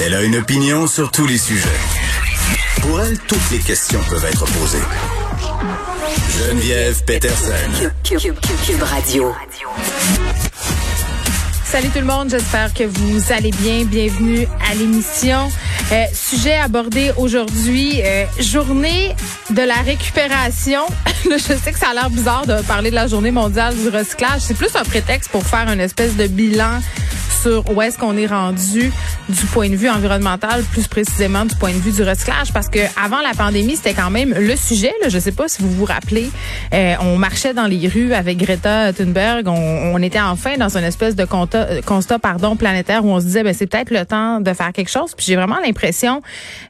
Elle a une opinion sur tous les sujets. Pour elle, toutes les questions peuvent être posées. Geneviève Peterson. Cube, Radio. Salut tout le monde, j'espère que vous allez bien. Bienvenue à l'émission. Euh, sujet abordé aujourd'hui, euh, journée de la récupération. je sais que ça a l'air bizarre de parler de la journée mondiale du recyclage. C'est plus un prétexte pour faire une espèce de bilan sur où est-ce qu'on est rendu du point de vue environnemental, plus précisément du point de vue du recyclage, parce que avant la pandémie, c'était quand même le sujet. Là, je sais pas si vous vous rappelez, euh, on marchait dans les rues avec Greta Thunberg, on, on était enfin dans une espèce de constat, constat pardon planétaire où on se disait, ben c'est peut-être le temps de faire quelque chose. Puis j'ai vraiment l'impression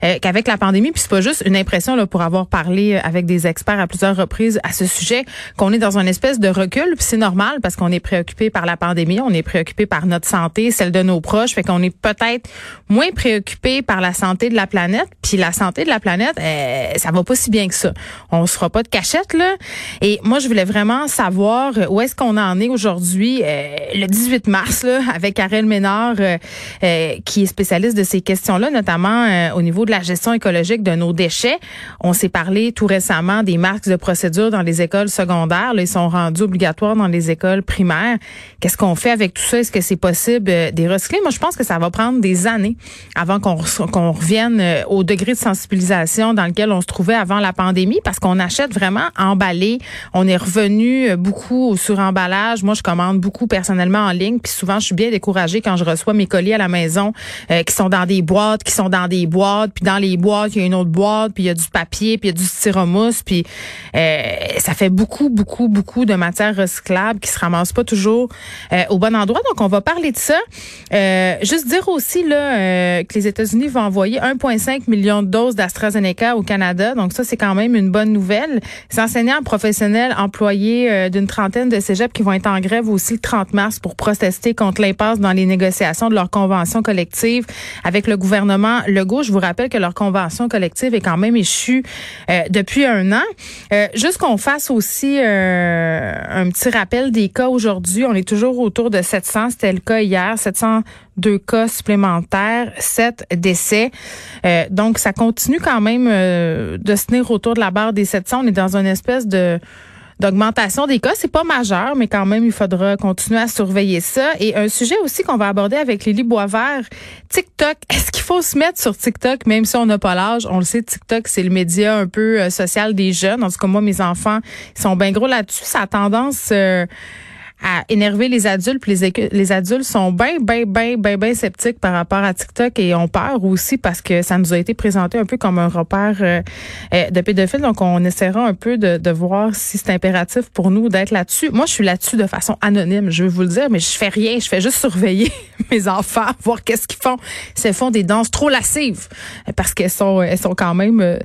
euh, qu'avec la pandémie, puis c'est pas juste une impression là pour avoir parlé avec des experts à plusieurs reprises à ce sujet, qu'on est dans une espèce de recul. Puis c'est normal parce qu'on est préoccupé par la pandémie, on est préoccupé par notre santé celle de nos proches, fait qu'on est peut-être moins préoccupé par la santé de la planète. Puis la santé de la planète, euh, ça va pas si bien que ça. On se fera pas de cachette là. Et moi, je voulais vraiment savoir où est-ce qu'on en est aujourd'hui, euh, le 18 mars, là, avec Ariel Ménard, euh, euh, qui est spécialiste de ces questions-là, notamment au niveau de la gestion écologique de nos déchets. On s'est parlé tout récemment des marques de procédure dans les écoles secondaires. Là, ils sont rendus obligatoires dans les écoles primaires. Qu'est-ce qu'on fait avec tout ça? Est-ce que c'est possible des recyclés. Moi, je pense que ça va prendre des années avant qu'on revienne euh, au degré de sensibilisation dans lequel on se trouvait avant la pandémie, parce qu'on achète vraiment emballé. On est revenu euh, beaucoup au suremballage. Moi, je commande beaucoup personnellement en ligne, puis souvent, je suis bien découragée quand je reçois mes colis à la maison euh, qui sont dans des boîtes, qui sont dans des boîtes, puis dans les boîtes, il y a une autre boîte, puis il y a du papier, puis il y a du styromousse, puis ça fait beaucoup, beaucoup, beaucoup de matières recyclables qui se ramassent pas toujours au bon endroit. Donc, on va parler de ça. Juste dire aussi euh, que les États-Unis vont envoyer 1,5 million de doses d'AstraZeneca au Canada. Donc ça, c'est quand même une bonne nouvelle. Les enseignants professionnels employés euh, d'une trentaine de cégeps qui vont être en grève aussi le 30 mars pour protester contre l'impasse dans les négociations de leur convention collective avec le gouvernement Legault. Je vous rappelle que leur convention collective est quand même échue depuis un an. juste qu'on fasse aussi un petit rappel des cas aujourd'hui. On est toujours autour de 700. C'était le cas hier. 702 cas supplémentaires, 7 décès. Euh, donc, ça continue quand même euh, de se tenir autour de la barre des 700. On est dans une espèce de d'augmentation des cas. C'est pas majeur, mais quand même, il faudra continuer à surveiller ça. Et un sujet aussi qu'on va aborder avec Lily Boisvert, TikTok. Est-ce qu'il faut se mettre sur TikTok, même si on n'a pas l'âge? On le sait, TikTok, c'est le média un peu euh, social des jeunes. En tout cas, moi, mes enfants, ils sont bien gros là-dessus. Ça a tendance à énerver les adultes. Puis les, adultes sont bien, bien, bien, bien, bien sceptiques par rapport à TikTok et ont peur aussi parce que ça nous a été présenté un peu comme un repère euh, euh, de pédophiles. Donc, on essaiera un peu de, de voir si c'est impératif pour nous d'être là-dessus. Moi, je suis là-dessus de façon anonyme, je veux vous le dire, mais je fais rien. Je fais juste surveiller mes enfants, voir qu'est-ce qu'ils font. Ils font des danses trop lascives parce qu'elles sont, elles sont quand même euh,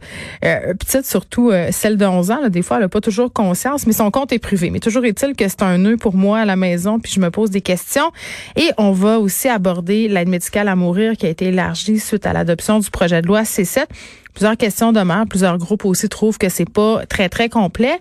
petites, surtout celle de 11 ans. Là, des fois, elle n'a pas toujours conscience, mais son compte est privé. Mais toujours est-il que c'est un nœud pour moi moi à la maison, puis je me pose des questions. Et on va aussi aborder l'aide médicale à mourir qui a été élargie suite à l'adoption du projet de loi C7 plusieurs questions demeurent. Plusieurs groupes aussi trouvent que c'est pas très, très complet.